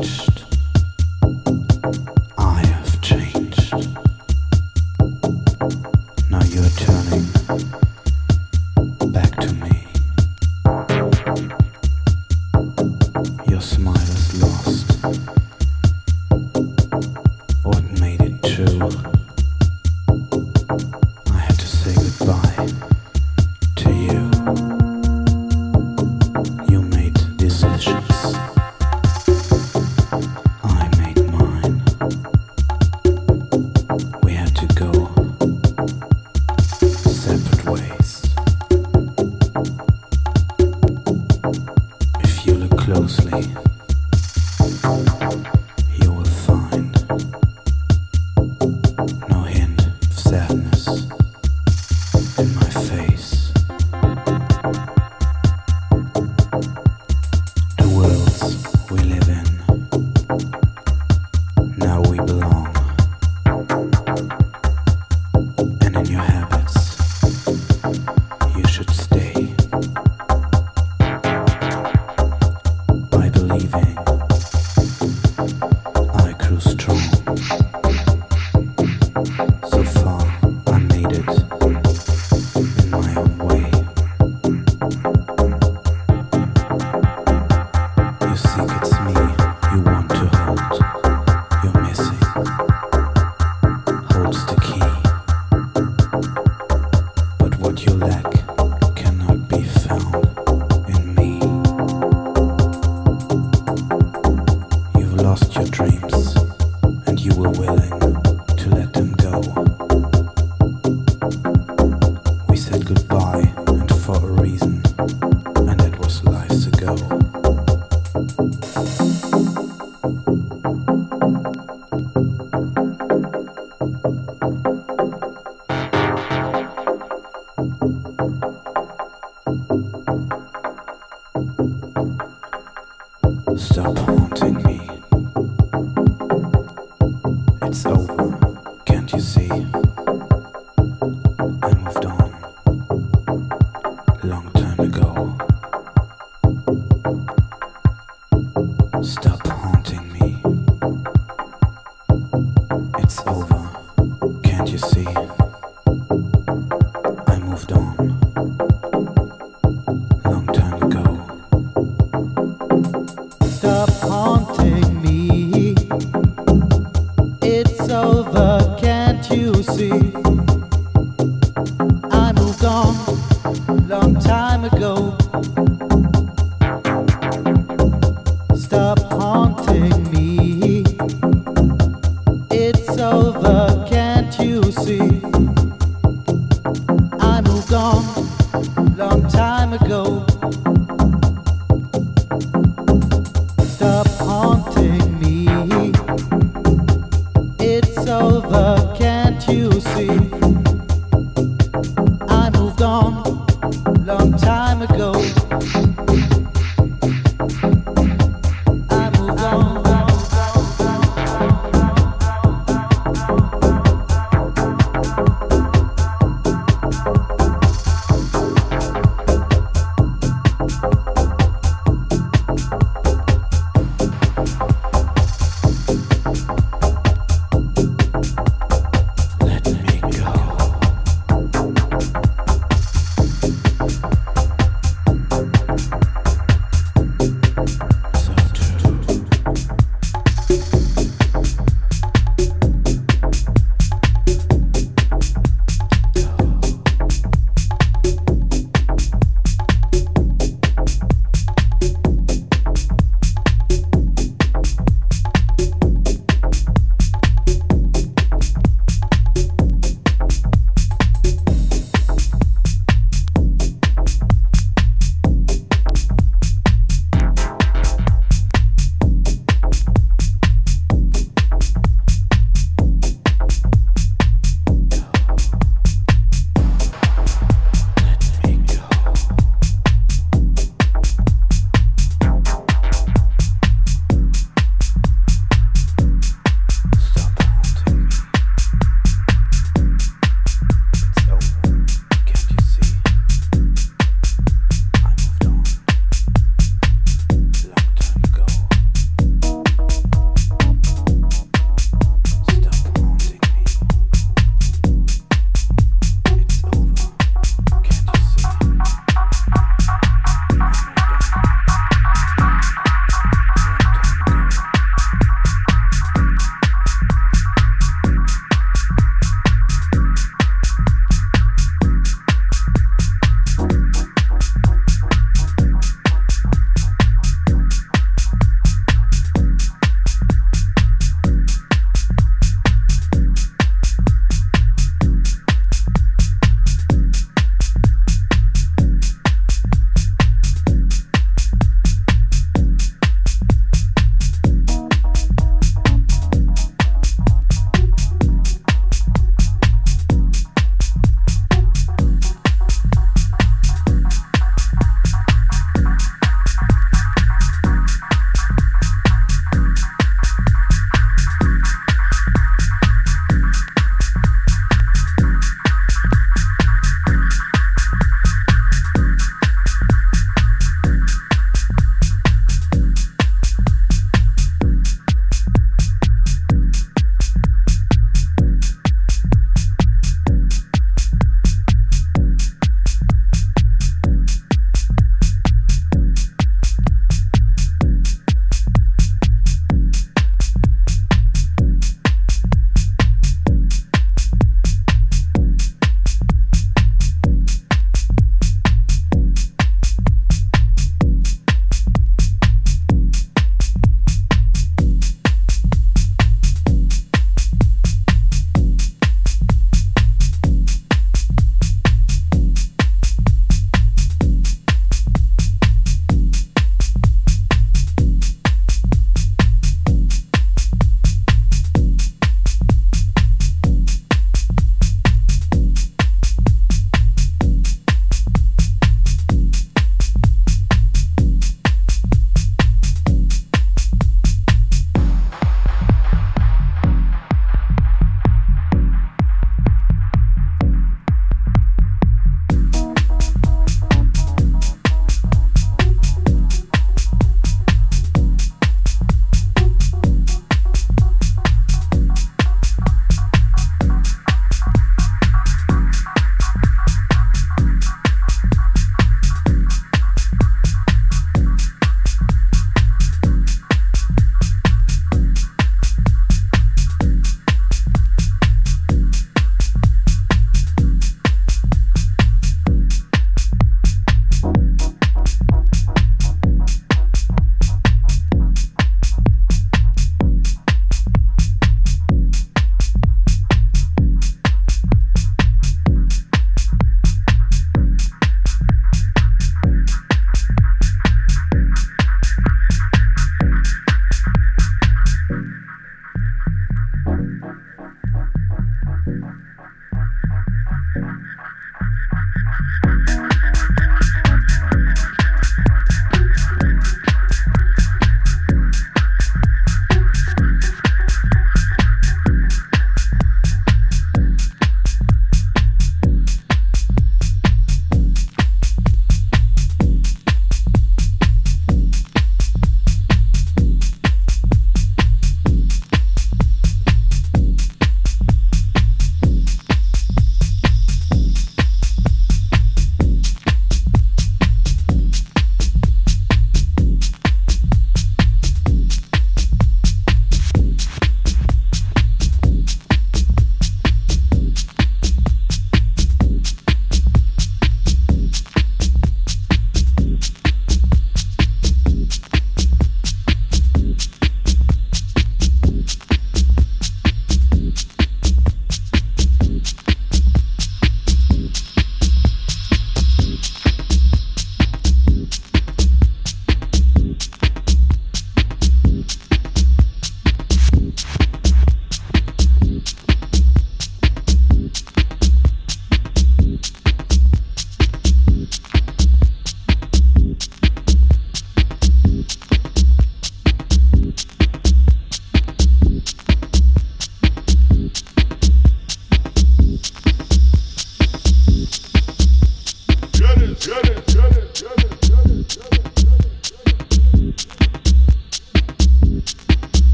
Thanks.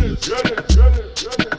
jelly, jelly, jelly.